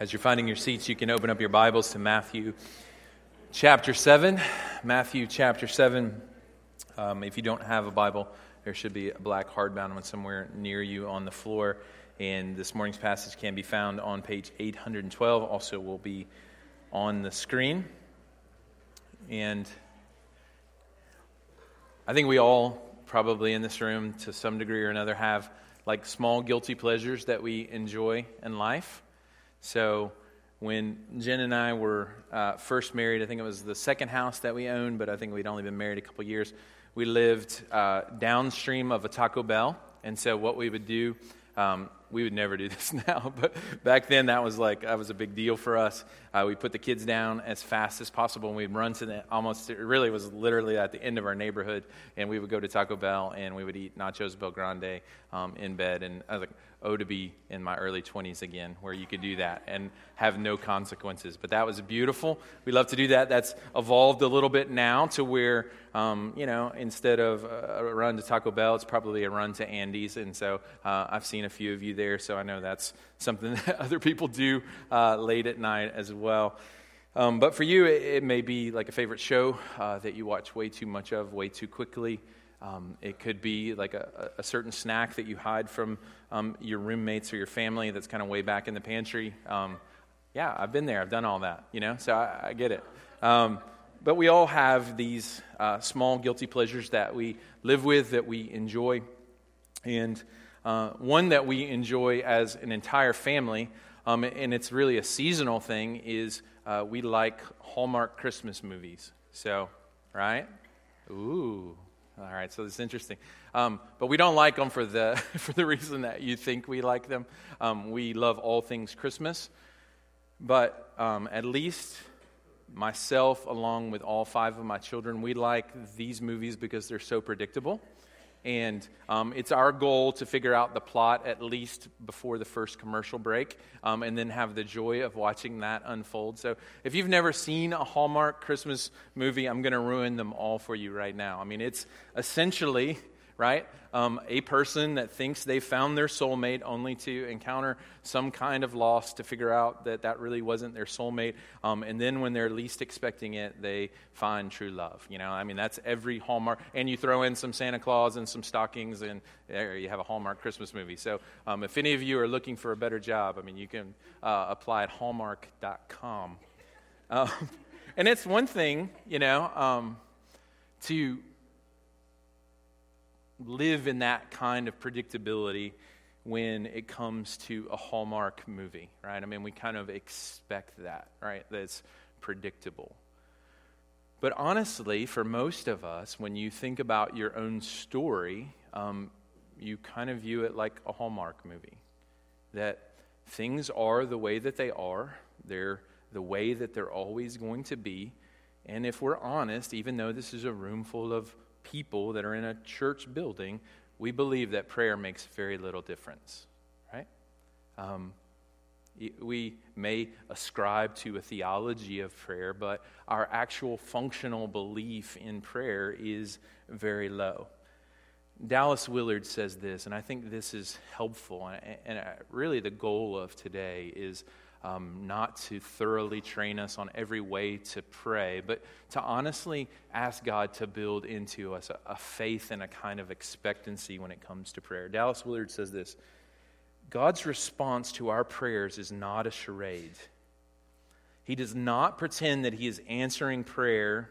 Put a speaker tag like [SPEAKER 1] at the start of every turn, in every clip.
[SPEAKER 1] As you're finding your seats, you can open up your Bibles to Matthew chapter 7. Matthew chapter 7. Um, if you don't have a Bible, there should be a black hardbound one somewhere near you on the floor. And this morning's passage can be found on page 812. Also, will be on the screen. And I think we all, probably in this room to some degree or another, have like small guilty pleasures that we enjoy in life. So when Jen and I were uh, first married, I think it was the second house that we owned, but I think we'd only been married a couple years. We lived uh, downstream of a Taco Bell, and so what we would do, um, we would never do this now, but back then that was like that was a big deal for us. Uh, we put the kids down as fast as possible, and we'd run to the almost. It really was literally at the end of our neighborhood, and we would go to Taco Bell and we would eat nachos BellGrande um, in bed. And I was like, oh, to be in my early 20s again, where you could do that and have no consequences. But that was beautiful. We love to do that. That's evolved a little bit now to where, um, you know, instead of a run to Taco Bell, it's probably a run to Andy's. And so uh, I've seen a few of you there, so I know that's something that other people do uh, late at night as well. Um, but for you, it, it, may be like a favorite show uh, that you watch way too much of, way too quickly. Um, it could be like a, a, certain snack that you hide from um, your roommates or your family that's kind of way back in the pantry. Um, yeah, I've been there. I've done all that, you know, so I, I get it. Um, but we all have these uh, small guilty pleasures that we live with, that we enjoy. And uh, one that we enjoy as an entire family, um, and it's really a seasonal thing, is uh, we like Hallmark Christmas movies. So, right? Ooh, all right, so it's interesting. Um, but we don't like them for the, for the reason that you think we like them. Um, we love all things Christmas. But um, at least myself, along with all five of my children, we like these movies because they're so predictable. And um, it's our goal to figure out the plot at least before the first commercial break um, and then have the joy of watching that unfold. So if you've never seen a Hallmark Christmas movie, I'm going to ruin them all for you right now. I mean, it's essentially right? Um, a person that thinks they found their soulmate only to encounter some kind of loss to figure out that that really wasn't their soulmate. Um, and then when they're least expecting it, they find true love. You know, I mean, that's every Hallmark. And you throw in some Santa Claus and some stockings, and there you have a Hallmark Christmas movie. So um, if any of you are looking for a better job, I mean, you can uh, apply at hallmark.com. Um, and it's one thing, you know, um, to live in that kind of predictability when it comes to a Hallmark movie, right? I mean, we kind of expect that, right? That's predictable. But honestly, for most of us, when you think about your own story, um, you kind of view it like a Hallmark movie. That things are the way that they are, they're the way that they're always going to be. And if we're honest, even though this is a room full of people that are in a church building, we believe that prayer makes very little difference, right? Um, we may ascribe to a theology of prayer, but our actual functional belief in prayer is very low. Dallas Willard says this, and I think this is helpful. And really, the goal of today is um, not to thoroughly train us on every way to pray, but to honestly ask God to build into us a, a faith and a kind of expectancy when it comes to prayer. Dallas Willard says this God's response to our prayers is not a charade. He does not pretend that He is answering prayer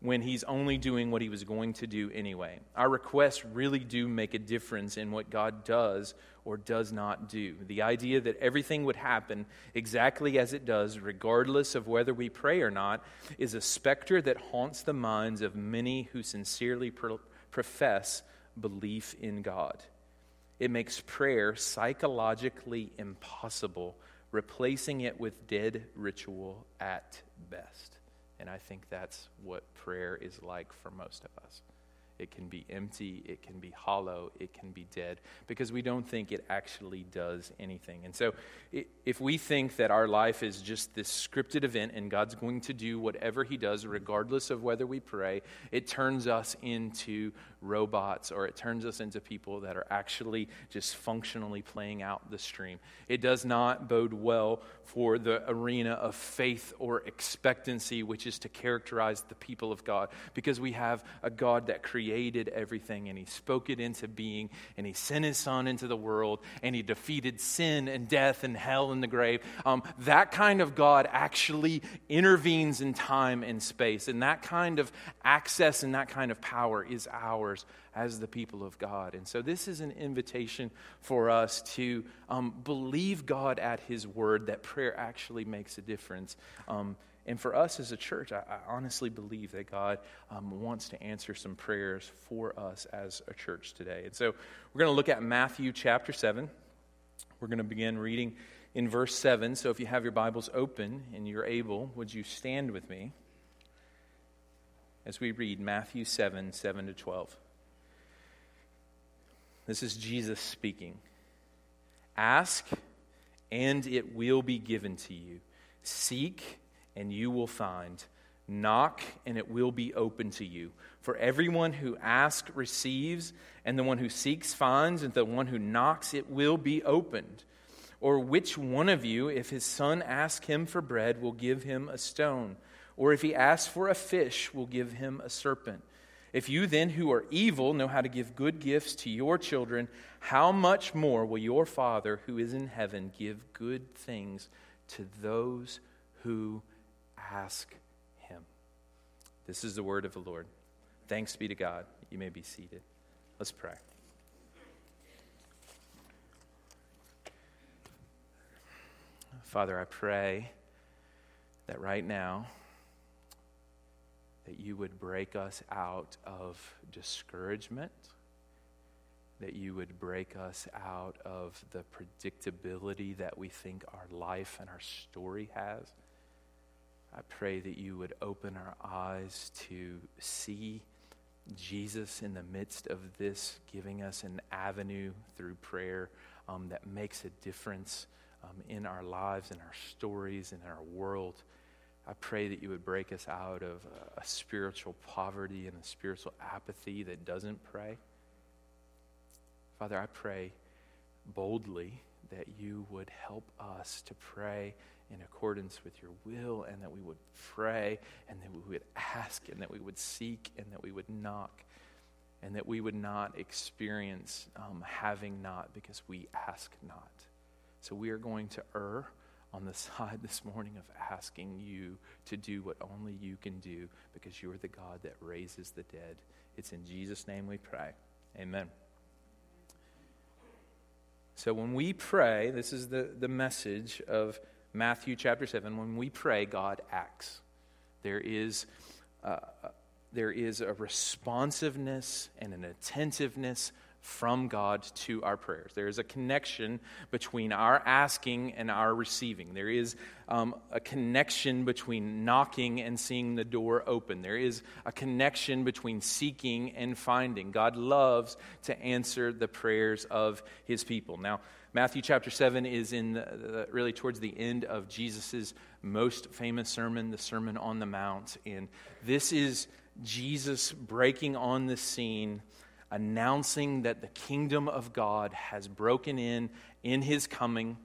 [SPEAKER 1] when he's only doing what he was going to do anyway. Our requests really do make a difference in what God does or does not do. The idea that everything would happen exactly as it does, regardless of whether we pray or not, is a specter that haunts the minds of many who sincerely pro- profess belief in God. It makes prayer psychologically impossible, replacing it with dead ritual at best. And I think that's what prayer is like for most of us. It can be empty, it can be hollow, it can be dead, because we don't think it actually does anything. And so, if we think that our life is just this scripted event and God's going to do whatever He does, regardless of whether we pray, it turns us into robots or it turns us into people that are actually just functionally playing out the stream. It does not bode well for the arena of faith or expectancy, which is to characterize the people of God, because we have a God that created everything and He spoke it into being and He sent His Son into the world and He defeated sin and death and hell and the grave. Um, that kind of God actually intervenes in time and space, and that kind of access and that kind of power is ours as the people of God. And so, this is an invitation for us to um, believe God at His word that prayer actually makes a difference. Um, and for us as a church, I, I honestly believe that God um, wants to answer some prayers for us as a church today. And so, we're going to look at Matthew chapter 7. We're going to begin reading in verse 7. So, if you have your Bibles open and you're able, would you stand with me? As we read Matthew 7 7 to 12. This is Jesus speaking. Ask, and it will be given to you. Seek, and you will find. Knock, and it will be open to you. For everyone who asks receives, and the one who seeks finds, and the one who knocks it will be opened. Or which one of you, if his son asks him for bread, will give him a stone? Or if he asks for a fish, will give him a serpent? If you then, who are evil, know how to give good gifts to your children, how much more will your Father who is in heaven give good things to those who ask him? This is the word of the Lord. Thanks be to God. You may be seated. Let's pray. Father, I pray that right now, that you would break us out of discouragement, that you would break us out of the predictability that we think our life and our story has. I pray that you would open our eyes to see Jesus in the midst of this, giving us an avenue through prayer um, that makes a difference um, in our lives, in our stories, in our world. I pray that you would break us out of a, spiritual poverty and a spiritual apathy that doesn't pray. Father, I pray boldly that you would help us to pray in accordance with your will and that we would pray and that we would ask and that we would seek and that we would knock and that we would not experience um, having not because we ask not. So we are going to err on the side this morning of asking you to do what only you can do because you're the God that raises the dead. It's in Jesus' name we pray. Amen. So when we pray, this is the, the message of Matthew chapter 7. When we pray, God acts. There is, uh, there is a responsiveness and an attentiveness from God to our prayers. There is a connection between our asking and our receiving. There is um, a connection between knocking and seeing the door open. There is a connection between seeking and finding. God loves to answer the prayers of his people. Now, Matthew chapter 7 is in the, the, really towards the end of Jesus' most famous sermon, the Sermon on the Mount. And this is Jesus breaking on the scene announcing that the kingdom of God has broken in in his coming.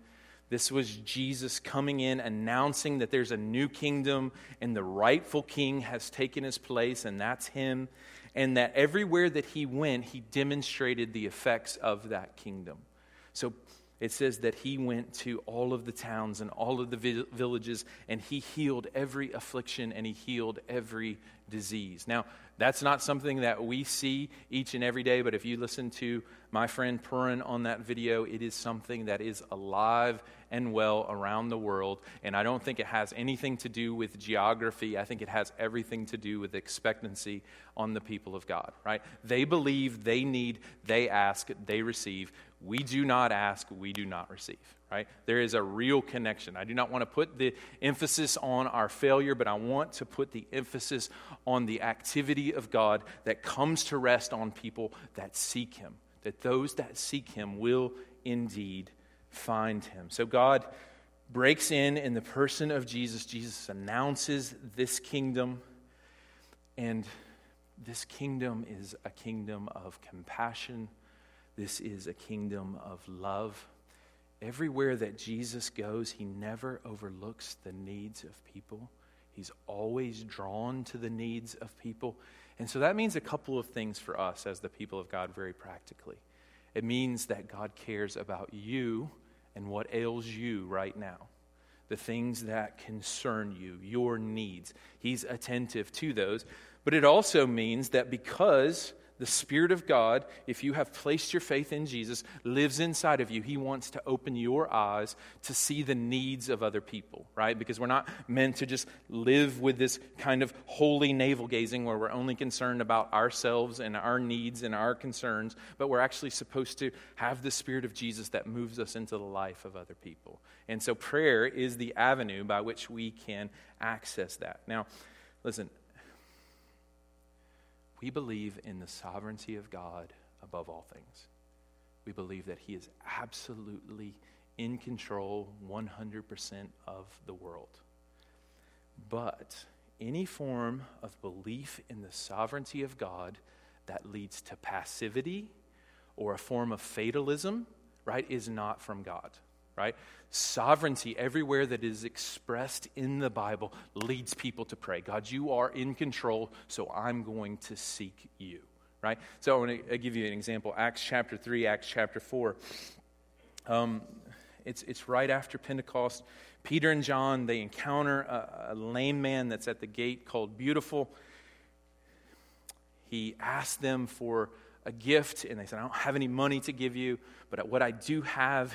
[SPEAKER 1] This was Jesus coming in, announcing that there's a new kingdom and the rightful king has taken his place, and that's him. And that everywhere that he went, he demonstrated the effects of that kingdom. So it says that he went to all of the towns and all of the villages and he healed every affliction and he healed every disease. Now, that's not something that we see each and every day, but if you listen to my friend Purin on that video, it is something that is alive and well around the world. And I don't think it has anything to do with geography. I think it has everything to do with expectancy on the people of God, right? They believe, they need, they ask, they receive. We do not ask, we do not receive right? There is a real connection. I do not want to put the emphasis on our failure, but I want to put the emphasis on the activity of God that comes to rest on people that seek Him, that those that seek Him will indeed find Him. So God breaks in in the person of Jesus. Jesus announces this kingdom, and this kingdom is a kingdom of compassion. This is a kingdom of love. Everywhere that Jesus goes, he never overlooks the needs of people. He's always drawn to the needs of people. And so that means a couple of things for us as the people of God, very practically. It means that God cares about you and what ails you right now, the things that concern you, your needs. He's attentive to those. But it also means that because the Spirit of God, if you have placed your faith in Jesus, lives inside of you. He wants to open your eyes to see the needs of other people, right? Because we're not meant to just live with this kind of holy navel gazing where we're only concerned about ourselves and our needs and our concerns, but we're actually supposed to have the Spirit of Jesus that moves us into the life of other people. And so prayer is the avenue by which we can access that. Now, listen, we believe in the sovereignty of God above all things. We believe that He is absolutely in control 100% of the world. But any form of belief in the sovereignty of God that leads to passivity or a form of fatalism, right, is not from God right? Sovereignty, everywhere that is expressed in the Bible, leads people to pray. God, you are in control, so I'm going to seek you, right? So I want to give you an example Acts chapter 3, Acts chapter 4. Um, it's, it's right after Pentecost. Peter and John, they encounter a, a lame man that's at the gate called Beautiful. He asks them for a gift, and they said, I don't have any money to give you, but what I do have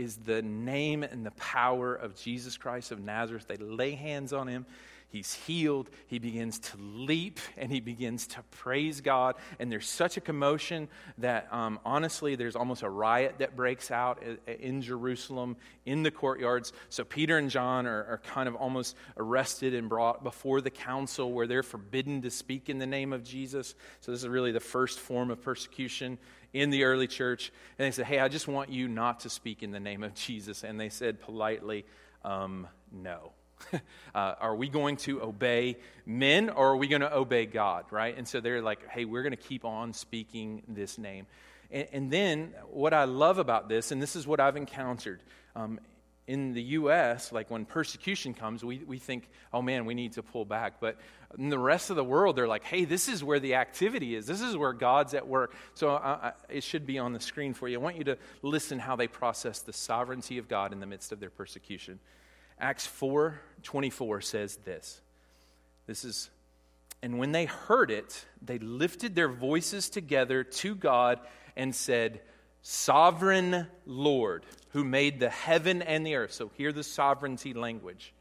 [SPEAKER 1] is the name and the power of Jesus Christ of Nazareth. They lay hands on him. He's healed. He begins to leap and he begins to praise God. And there's such a commotion that um, honestly, there's almost a riot that breaks out in Jerusalem in the courtyards. So Peter and John are, are kind of almost arrested and brought before the council where they're forbidden to speak in the name of Jesus. So this is really the first form of persecution in the early church. And they said, Hey, I just want you not to speak in the name of Jesus. And they said politely, um, No. uh, are we going to obey men or are we going to obey God, right? And so they're like, Hey, we're going to keep on speaking this name. And, and, then what I love about this, and this is what I've encountered. Um, in the U.S., like when persecution comes, we, we think, oh man, we need to pull back. But in the rest of the world, they're like, hey, this is where the activity is. This is where God's at work. So I, I, it should be on the screen for you. I want you to listen how they process the sovereignty of God in the midst of their persecution. Acts 4 24 says this. This is, and when they heard it, they lifted their voices together to God and said, Sovereign Lord who made the heaven and the earth. So hear the sovereignty language.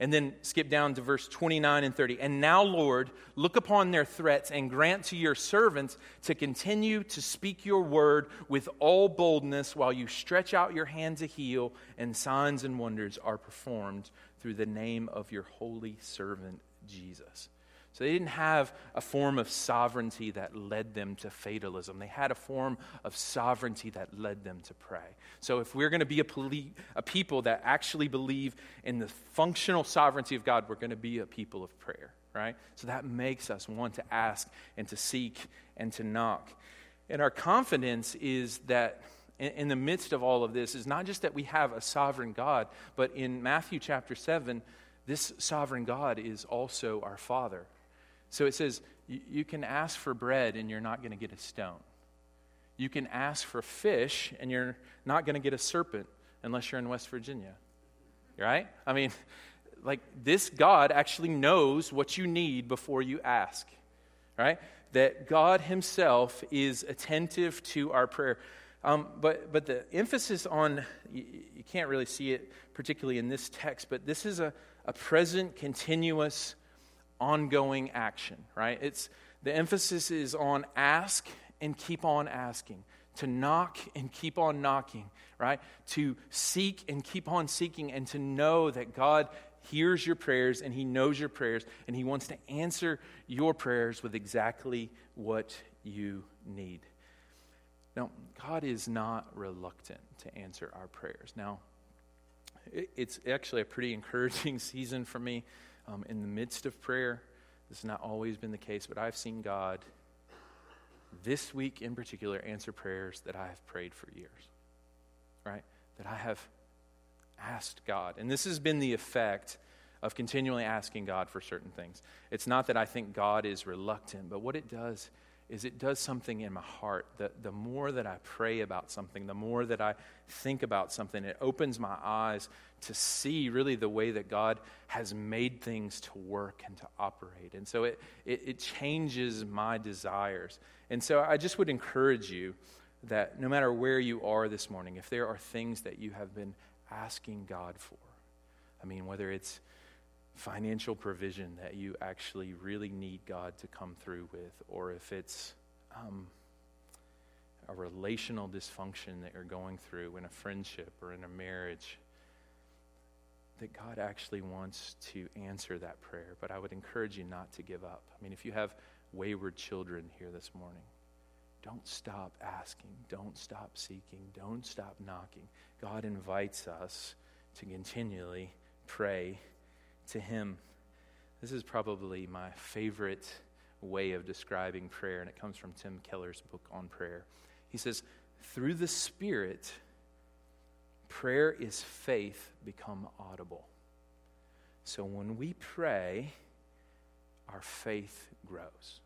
[SPEAKER 1] And then skip down to verse 29 and 30. And now, Lord, look upon their threats and grant to your servants to continue to speak your word with all boldness while you stretch out your hand to heal, and signs and wonders are performed through the name of your holy servant Jesus. So they didn't have a form of sovereignty that led them to fatalism. They had a form of sovereignty that led them to pray. So if we're going to be a, poli- a people that actually believe in the functional sovereignty of God, we're going to be a people of prayer, right? So that makes us want to ask and to seek and to knock. And our confidence is that in, the midst of all of this is not just that we have a sovereign God, but in Matthew chapter 7, this sovereign God is also our Father. So it says, you can ask for bread and you're not going to get a stone. You can ask for fish and you're not going to get a serpent unless you're in West Virginia. Right? I mean, like this God actually knows what you need before you ask. Right? That God Himself is attentive to our prayer. Um, but, but the emphasis on, you, you, can't really see it particularly in this text, but this is a, a present, continuous ongoing action, right? It's the emphasis is on ask and keep on asking, to knock and keep on knocking, right? To seek and keep on seeking, and to know that God hears your prayers and He knows your prayers, and He wants to answer your prayers with exactly what you need. Now, God is not reluctant to answer our prayers. Now, it's actually a pretty encouraging season for me um, in the midst of prayer This has not always been the case, but I've seen God this week in particular answer prayers that I have prayed for years, right? That I have asked God. And this has been the effect of continually asking God for certain things. It's not that I think God is reluctant, but what it does is it does something in my heart. The, the more that I pray about something, the more that I think about something, it opens my eyes to see really the way that God has made things to work and to operate. And so it, it, it changes my desires. And so I just would encourage you that no matter where you are this morning, if there are things that you have been asking God for, I mean, whether it's financial provision that you actually really need God to come through with, or if it's um, a relational dysfunction that you're going through in a friendship or in a marriage, that God actually wants to answer that prayer. But I would encourage you not to give up. I mean, if you have wayward children here this morning, don't stop asking. Don't stop seeking. Don't stop knocking. God invites us to continually pray to Him. This is probably my favorite way of describing prayer, and it comes from Tim Keller's book on prayer. He says, Through the Spirit, prayer is faith become audible. So when we pray, our faith grows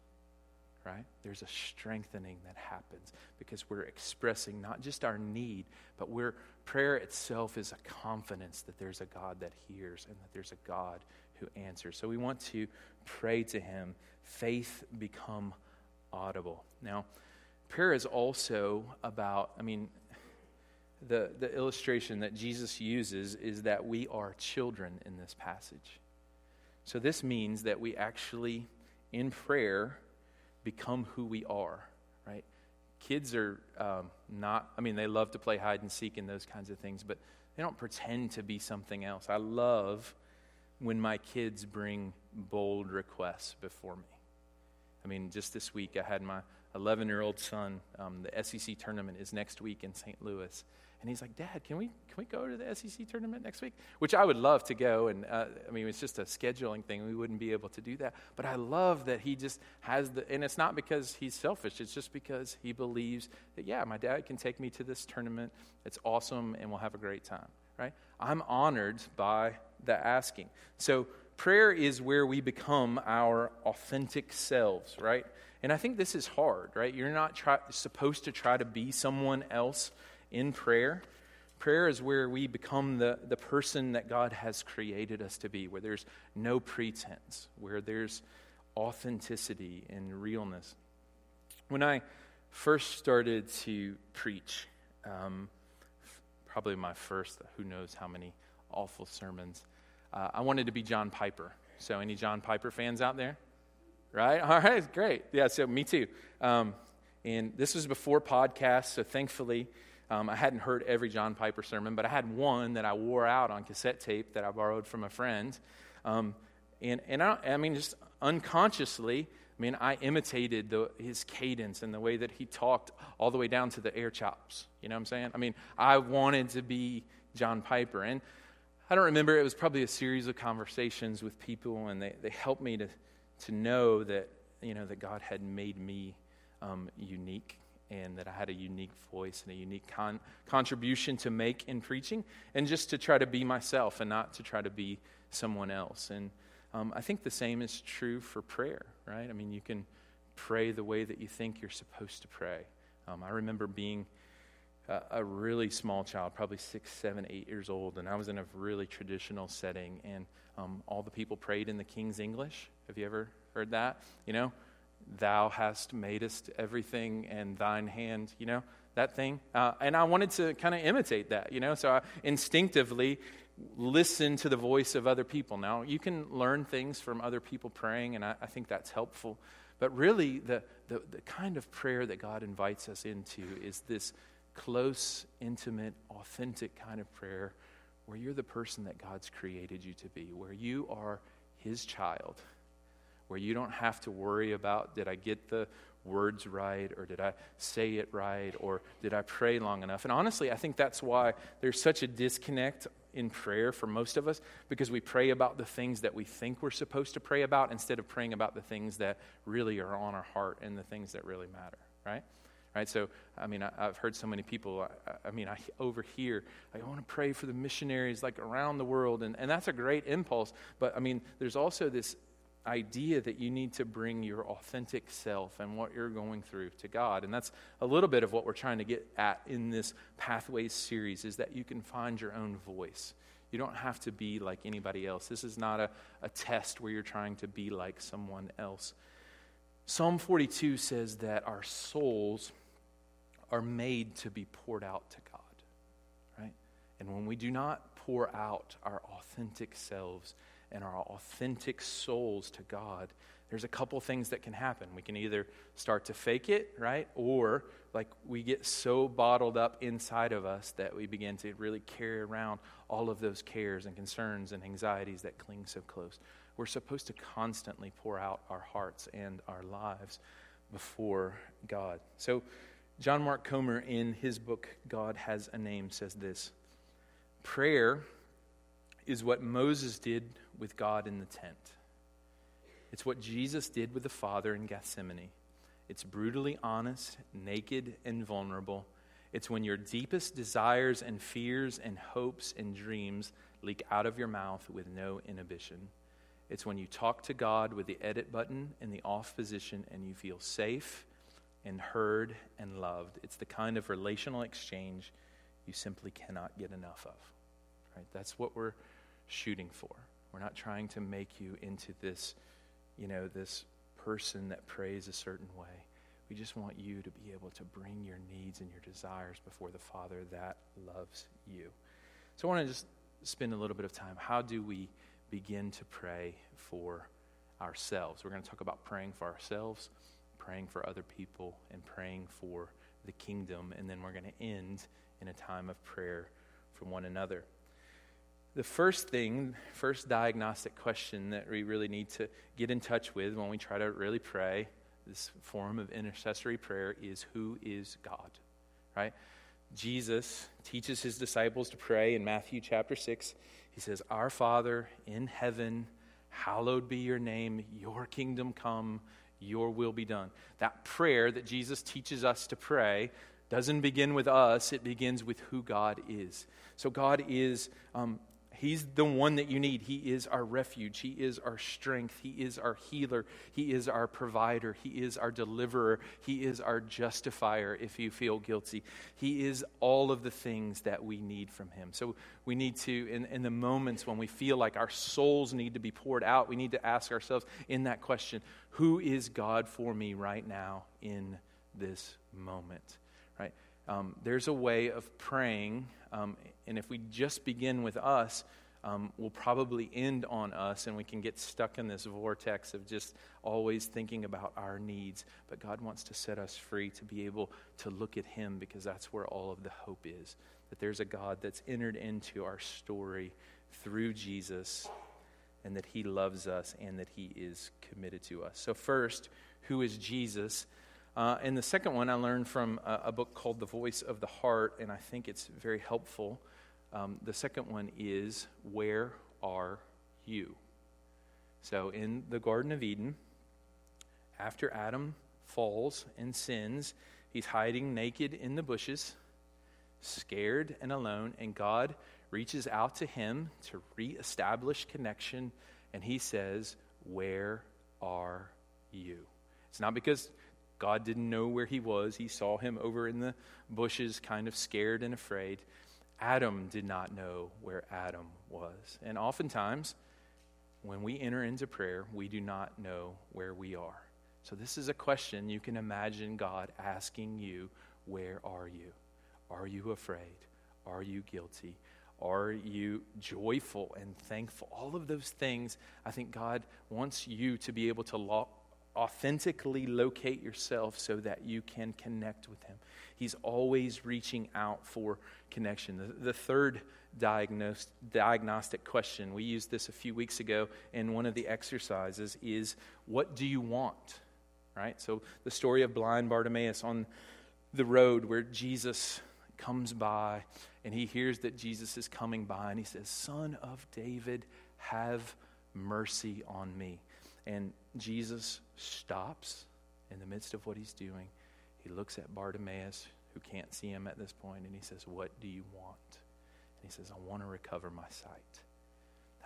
[SPEAKER 1] right? There's a strengthening that happens because we're expressing not just our need, but we're, prayer itself is a confidence that there's a God that hears and that there's a God who answers. So we want to pray to Him, faith become audible. Now, prayer is also about, I mean, the, the illustration that Jesus uses is that we are children in this passage. So this means that we actually, in prayer, become who we are, right? Kids are um, not, I mean, they love to play hide and seek and those kinds of things, but they don't pretend to be something else. I love when my kids bring bold requests before me. I mean, just this week, I had my 11 year old son, um, the SEC tournament is next week in St. Louis. And he's like, Dad, can we, can we go to the SEC tournament next week? Which I would love to go. And uh, I mean, it's just a scheduling thing. We wouldn't be able to do that. But I love that he just has the, and it's not because he's selfish, it's just because he believes that, yeah, my dad can take me to this tournament. It's awesome, and we'll have a great time, right? I'm honored by the asking. So prayer is where we become our authentic selves, right? And I think this is hard, right? You're not try, supposed to try to be someone else in prayer. Prayer is where we become the, the person that God has created us to be, where there's no pretense, where there's authenticity and realness. When I first started to preach, um, probably my first, who knows how many awful sermons, uh, I wanted to be John Piper. So, any John Piper fans out there? Right? All right, great. Yeah, so me too. Um, and this was before podcasts, so thankfully, um, I hadn't heard every John Piper sermon, but I had one that I wore out on cassette tape that I borrowed from a friend. Um, and and I, I, mean, just unconsciously, I mean, I imitated the, his cadence and the way that he talked all the way down to the air chops. You know what I'm saying? I mean, I wanted to be John Piper. And I don't remember, it was probably a series of conversations with people, and they, they helped me to, to know that, you know, that God had made me um, unique and that I had a unique voice and a unique con- contribution to make in preaching, and just to try to be myself and not to try to be someone else. And um, I think the same is true for prayer, right? I mean, you can pray the way that you think you're supposed to pray. Um, I remember being a, a, really small child, probably six, seven, eight years old, and I was in a really traditional setting, and um, all the people prayed in the King's English. Have you ever heard that? You know, Thou hast madest everything, and thine hand, you know, that thing. Uh, and I wanted to kind of imitate that, you know, so I instinctively listen to the voice of other people. Now, you can learn things from other people praying, and I, I think that's helpful. But really, the, the, the kind of prayer that God invites us into is this close, intimate, authentic kind of prayer where you're the person that God's created you to be, where you are His child where you don't have to worry about did I get the words right or did I say it right or did I pray long enough? And honestly, I think that's why there's such a disconnect in prayer for most of us because we pray about the things that we think we're supposed to pray about instead of praying about the things that really are on our heart and the things that really matter, right? Right, so I mean, I, have heard so many people. I, I mean, I overhear, like, I want to pray for the missionaries like around the world, and, and that's a great impulse. But I mean, there's also this idea that you need to bring your authentic self and what you're going through to God. And that's a little bit of what we're trying to get at in this Pathways series is that you can find your own voice. You don't have to be like anybody else. This is not a, a test where you're trying to be like someone else. Psalm 42 says that our souls are made to be poured out to God, right? And when we do not pour out our authentic selves, and our authentic souls to God, there's a couple things that can happen. We can either start to fake it, right? Or like we get so bottled up inside of us that we begin to really carry around all of those cares and concerns and anxieties that cling so close. We're supposed to constantly pour out our hearts and our lives before God. So, John Mark Comer, in his book, God Has a Name, says this Prayer is what Moses did with God in the tent. It's what Jesus did with the Father in Gethsemane. It's brutally honest, naked, and vulnerable. It's when your deepest desires and fears and hopes and dreams leak out of your mouth with no inhibition. It's when you talk to God with the edit button in the off position and you feel safe and heard and loved. It's the kind of relational exchange you simply cannot get enough of. Right? That's what we're shooting for. We're not trying to make you into this, you know, this person that prays a certain way. We just want you to be able to bring your needs and your desires before the Father that loves you. So I want to just spend a little bit of time. How do we begin to pray for ourselves? We're going to talk about praying for ourselves, praying for other people, and praying for the kingdom. And then we're going to end in a time of prayer for one another the first thing, first diagnostic question that we really need to get in touch with when we try to really pray, this form of intercessory prayer, is who is God? Right? Jesus teaches his disciples to pray in Matthew chapter 6. He says, Our Father in heaven, hallowed be your name, your kingdom come, your will be done. That prayer that Jesus teaches us to pray doesn't begin with us, it begins with who God is. So, God is um, He's the one that you need. He is our refuge. He is our strength. He is our healer. He is our provider. He is our deliverer. He is our justifier if you feel guilty. He is all of the things that we need from Him. So we need to, in, in the moments when we feel like our souls need to be poured out, we need to ask ourselves in that question Who is God for me right now in this moment? Right? Um, there's a way of praying um, and if we just begin with us, um, will probably end on us, and we can get stuck in this vortex of just always thinking about our needs. But God wants to set us free to be able to look at Him because that's where all of the hope is. That there's a God that's entered into our story through Jesus, and that He loves us and that He is committed to us. So, first, who is Jesus? Uh, and the second one I learned from a, a, book called The Voice of the Heart, and I think it's very helpful. Um, the second one is Where Are You? So, in the Garden of Eden, after Adam falls and sins, he's hiding naked in the bushes, scared and alone, and God reaches out to him to reestablish connection, and he says, Where are you? It's not because God didn't know where he was. He saw him over in the bushes, kind of scared and afraid. Adam did not know where Adam was. And oftentimes, when we enter into prayer, we do not know where we are. So, this is a question you can imagine God asking you Where are you? Are you afraid? Are you guilty? Are you joyful and thankful? All of those things, I think God wants you to be able to authentically locate yourself so that you can connect with Him. He's always reaching out for connection. The, the third diagnostic question, we used this a few weeks ago in one of the exercises, is what do you want? Right? So the story of blind Bartimaeus on the road where Jesus comes by and he hears that Jesus is coming by and he says, Son of David, have mercy on me. And Jesus stops in the midst of what he's doing. He looks at Bartimaeus, who can't see him at this point, and he says, What do you want? And he says, I want to recover my sight.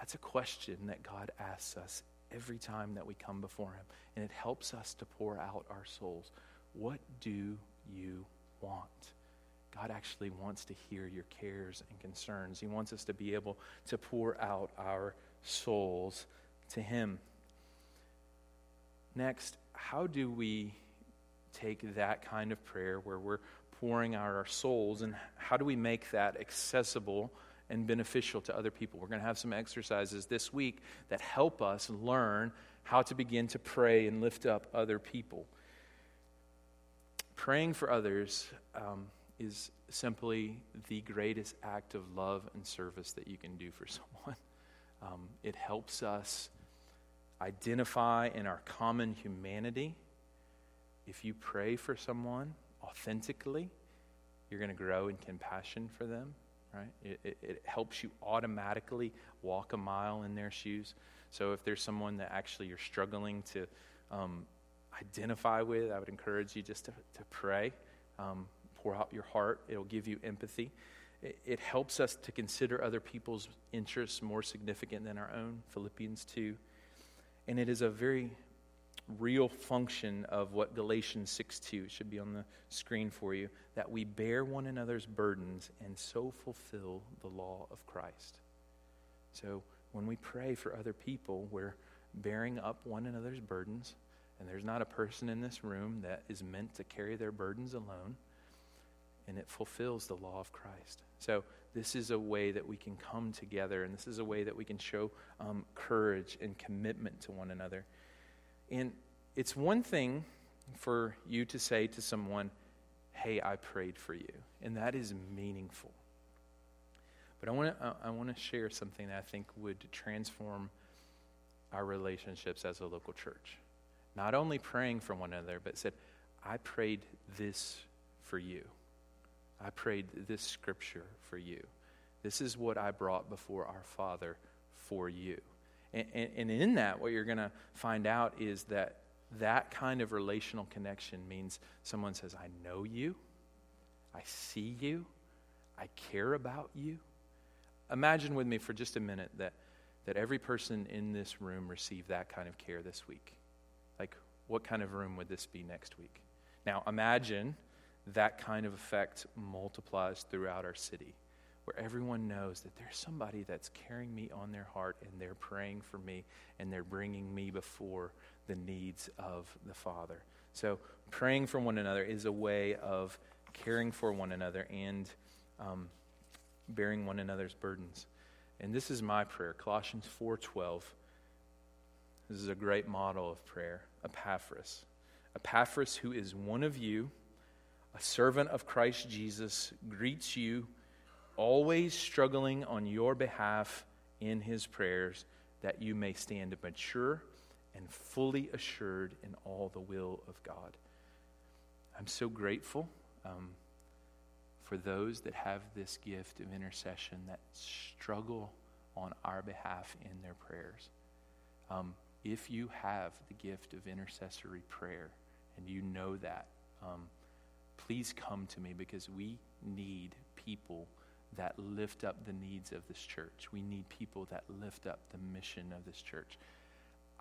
[SPEAKER 1] That's a question that God asks us every time that we come before Him. And it helps us to pour out our souls. What do you want? God actually wants to hear your cares and concerns. He wants us to be able to pour out our souls to Him. Next, how do we take that kind of prayer where we're pouring out our souls and how do we make that accessible and beneficial to other people? We're going to have some exercises this week that help us learn how to begin to pray and lift up other people. Praying for others um, is simply the greatest act of love and service that you can do for someone. Um, it helps us identify in our common humanity. If you pray for someone authentically, you're going to grow in compassion for them, right? It, it, it, helps you automatically walk a mile in their shoes. So if there's someone that actually you're struggling to um, identify with, I would encourage you just to, to pray. Um, pour out your heart, it'll give you empathy. It, it helps us to consider other people's interests more significant than our own, Philippians 2. And it is a very real function of what Galatians 6 2 should be on the screen for you that we bear one another's burdens and so fulfill the law of Christ. So when we pray for other people, we're bearing up one another's burdens, and there's not a person in this room that is meant to carry their burdens alone, and it fulfills the law of Christ. So this is a way that we can come together, and this is a way that we can show um, courage and commitment to one another. And it's one thing for you to say to someone, Hey, I prayed for you. And that is meaningful. But I want to I want to share something that I think would transform our relationships as a local church. Not only praying for one another, but said, I prayed this for you. I prayed this scripture for you. This is what I brought before our Father for you. And, and, and in that, what you're going to find out is that that kind of relational connection means someone says, I know you, I see you, I care about you. Imagine with me for just a minute that, that every person in this room received that kind of care this week. Like, what kind of room would this be next week? Now, imagine that kind of effect multiplies throughout our city, where everyone knows that there's somebody that's carrying me on their heart and they're praying for me and they're bringing me before the needs of the Father. So, praying for one another is a way of caring for one another and um, bearing one another's burdens. And this is my prayer, Colossians 4:12. This is a great model of prayer. Epaphras, Epaphras, who is one of you a servant of Christ Jesus, greets you, always struggling on your behalf in his prayers, that you may stand mature and fully assured in all the will of God. I'm so grateful um, for those that have this gift of intercession that struggle on our behalf in their prayers. Um, if you have the gift of intercessory prayer and you know that, um, please come to me because we need people that lift up the needs of this church. We need people that lift up the mission of this church.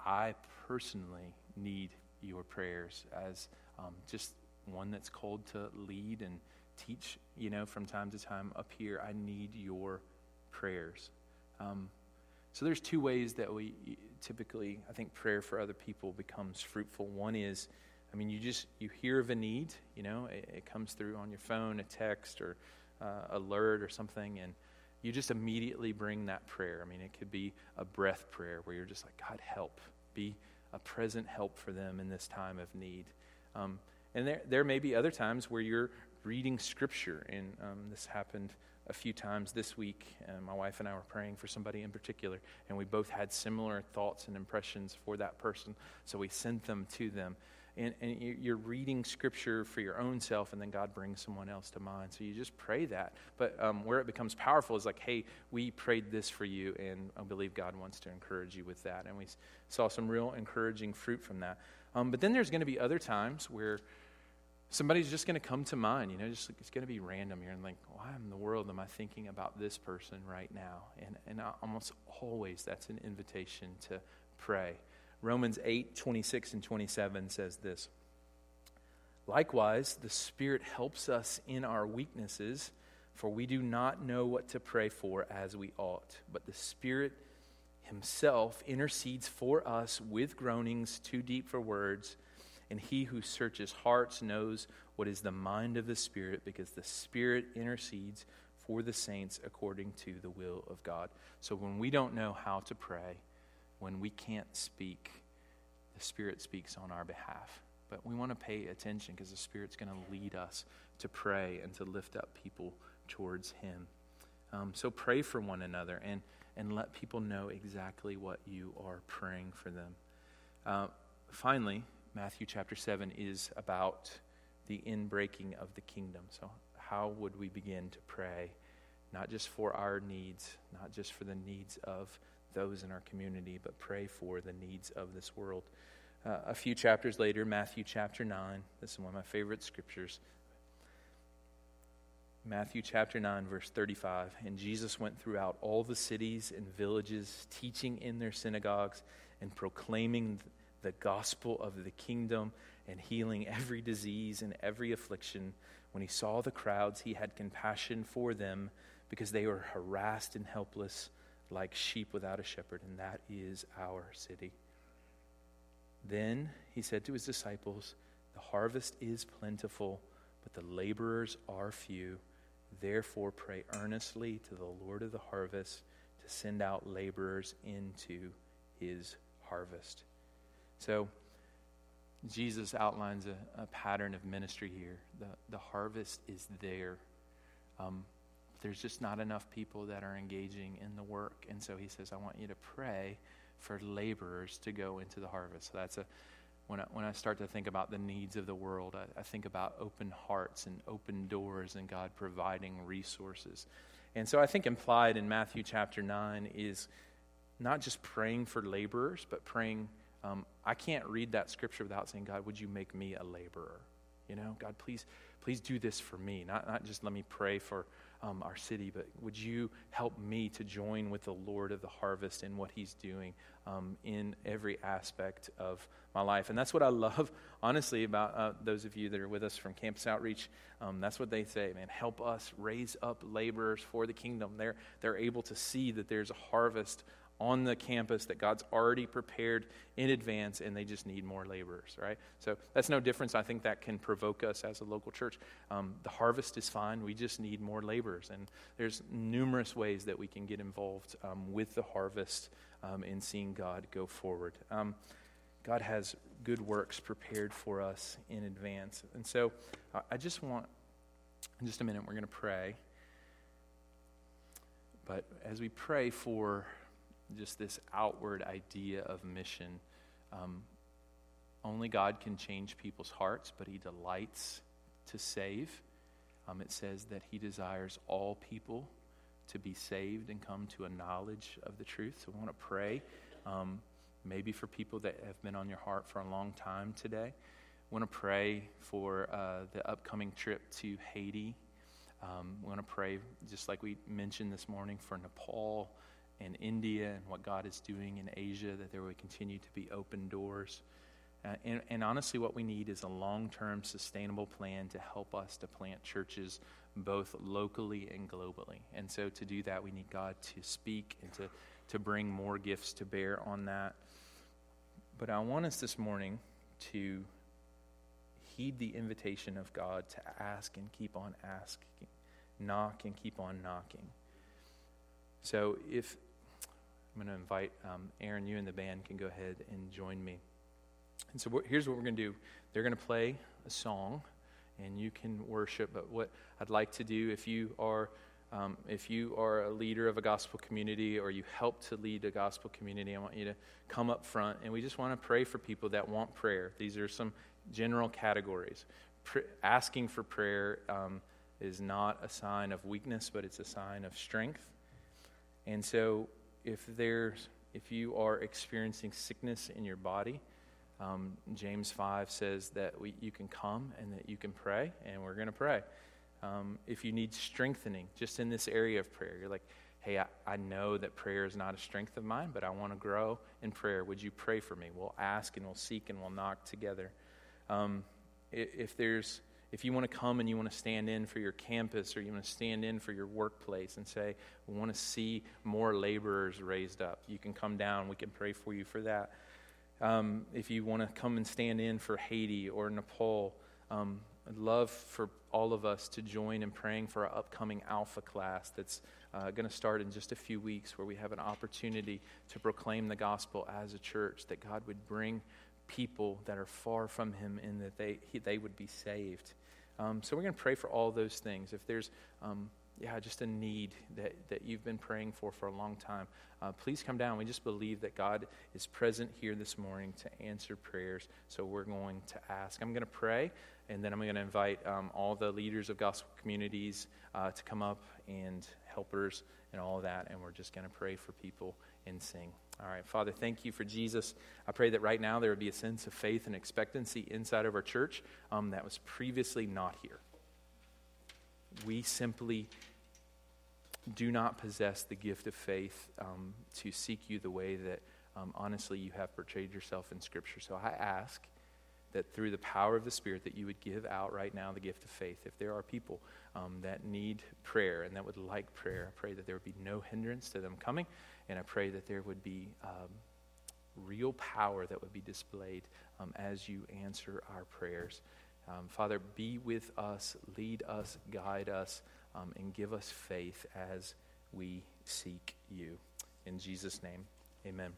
[SPEAKER 1] I personally need your prayers as um, just one that's called to lead and teach, you know, from time to time up here. I need your prayers. Um, so there's two ways that we typically, I think, prayer for other people becomes fruitful. One is I mean, you just you hear of a need, you know, it, it comes through on your phone, a text or uh, alert or something, and you just immediately bring that prayer. I mean, it could be a breath prayer where you're just like, God, help, be a present help for them in this time of need. Um, and there, there may be other times where you're reading scripture, and um, this happened a few times this week. And my wife and I were praying for somebody in particular, and we both had similar thoughts and impressions for that person, so we sent them to them. And, and you're reading scripture for your own self, and then God brings someone else to mind. So you just pray that. But um, where it becomes powerful is like, hey, we prayed this for you, and I believe God wants to encourage you with that. And we saw some real encouraging fruit from that. Um, but then there's going to be other times where somebody's just going to come to mind. You know, just it's going to be random. You're like, why in the world am I thinking about this person right now? And and almost always that's an invitation to pray. Romans 8, 26 and 27 says this Likewise, the Spirit helps us in our weaknesses, for we do not know what to pray for as we ought. But the Spirit Himself intercedes for us with groanings too deep for words. And He who searches hearts knows what is the mind of the Spirit, because the Spirit intercedes for the saints according to the will of God. So when we don't know how to pray, when we can't speak, the Spirit speaks on our behalf. But we want to pay attention because the Spirit's going to lead us to pray and to lift up people towards Him. Um, so pray for one another and, and let people know exactly what you are praying for them. Uh, finally, Matthew chapter 7 is about the inbreaking of the kingdom. So, how would we begin to pray, not just for our needs, not just for the needs of those in our community, but pray for the needs of this world. Uh, a few chapters later, Matthew chapter 9, this is one of my favorite scriptures. Matthew chapter 9, verse 35. And Jesus went throughout all the cities and villages, teaching in their synagogues and proclaiming the gospel of the kingdom and healing every disease and every affliction. When he saw the crowds, he had compassion for them because they were harassed and helpless like sheep without a shepherd, and that is our city. Then he said to his disciples, The harvest is plentiful, but the laborers are few. Therefore, pray earnestly to the Lord of the harvest to send out laborers into his harvest. So, Jesus outlines a, a pattern of ministry here. The, the harvest is there. Um, there's just not enough people that are engaging in the work. And so he says, I want you to pray for laborers to go into the harvest. So that's a when I, when I start to think about the needs of the world, I, I think about open hearts and open doors and God providing resources. And so I think implied in Matthew chapter 9 is not just praying for laborers, but praying. Um, I can't read that scripture without saying, God, would you make me a laborer? You know, God, please, please do this for me. Not, not just let me pray for um, our city, but would you help me to join with the Lord of the harvest in what he's doing um, in every aspect of my life? And that's what I love, honestly, about uh, those of you that are with us from Campus Outreach. Um, that's what they say, man, help us raise up laborers for the kingdom. They're, they're able to see that there's a harvest on the campus that God's already prepared in advance, and they just need more laborers, right? So that's no difference. I think that can provoke us as a local church. Um, the harvest is fine. We just need more laborers. And there's numerous ways that we can get involved um, with the harvest um, in seeing God go forward. Um, God has good works prepared for us in advance. And so uh, I just want, in just a minute, we're going to pray. But as we pray for just this outward idea of mission. Um, only God can change people's hearts, but He delights to save. Um, it says that He desires all people to be saved and come to a knowledge of the truth. So I want to pray, um, maybe for people that have been on your heart for a long time today. I want to pray for uh, the upcoming trip to Haiti. Um, we want to pray, just like we mentioned this morning, for Nepal in India and what God is doing in Asia, that there would continue to be open doors. Uh, and, and, honestly, what we need is a long term sustainable plan to help us to plant churches both locally and globally. And so, to do that, we need God to speak and to, to bring more gifts to bear on that. But I want us this morning to heed the invitation of God to ask and keep on asking, knock and keep on knocking. So, if I'm going to invite um, Aaron, you and the band can go ahead and join me. And so here's what we're going to do they're going to play a song, and you can worship. But what I'd like to do, if you are um, if you are a leader of a gospel community or you help to lead a gospel community, I want you to come up front and we just want to pray for people that want prayer. These are some general categories. Pr- asking for prayer um, is not a sign of weakness, but it's a sign of strength. And so, if there's if you are experiencing sickness in your body, um, James 5 says that we, you can come and that you can pray, and we're going to pray. Um, if you need strengthening just in this area of prayer, you're like, hey, I, I know that prayer is not a strength of mine, but I want to grow in prayer. Would you pray for me? We'll ask and we'll seek and we'll knock together. Um, if there's if you want to come and you want to stand in for your campus or you want to stand in for your workplace and say, we want to see more laborers raised up, you can come down. We can pray for you for that. Um, if you want to come and stand in for Haiti or Nepal, um, I'd love for all of us to join in praying for our upcoming Alpha class that's uh, going to start in just a few weeks, where we have an opportunity to proclaim the gospel as a church, that God would bring people that are far from Him and that they, he, they would be saved. Um, so we're going to pray for all those things. If there's um, yeah, just a need that, that you've been praying for for a long time, uh, please come down. We just believe that God is present here this morning to answer prayers. So we're going to ask. I'm going to pray, and then I'm going to invite um, all the leaders of gospel communities uh, to come up and helpers and all that. And we're just going to pray for people and sing. All right, Father, thank you for Jesus. I pray that right now there would be a sense of faith and expectancy inside of our church um, that was previously not here. We simply do not possess the gift of faith um, to seek you the way that um, honestly you have portrayed yourself in Scripture. So I ask that through the power of the Spirit that you would give out right now the gift of faith. If there are people um, that need prayer and that would like prayer, I pray that there would be no hindrance to them coming, and I pray that there would be um, real power that would be displayed um, as you answer our prayers. Um, Father, be with us, lead us, guide us um, and give us faith as we seek you. In Jesus' name, amen.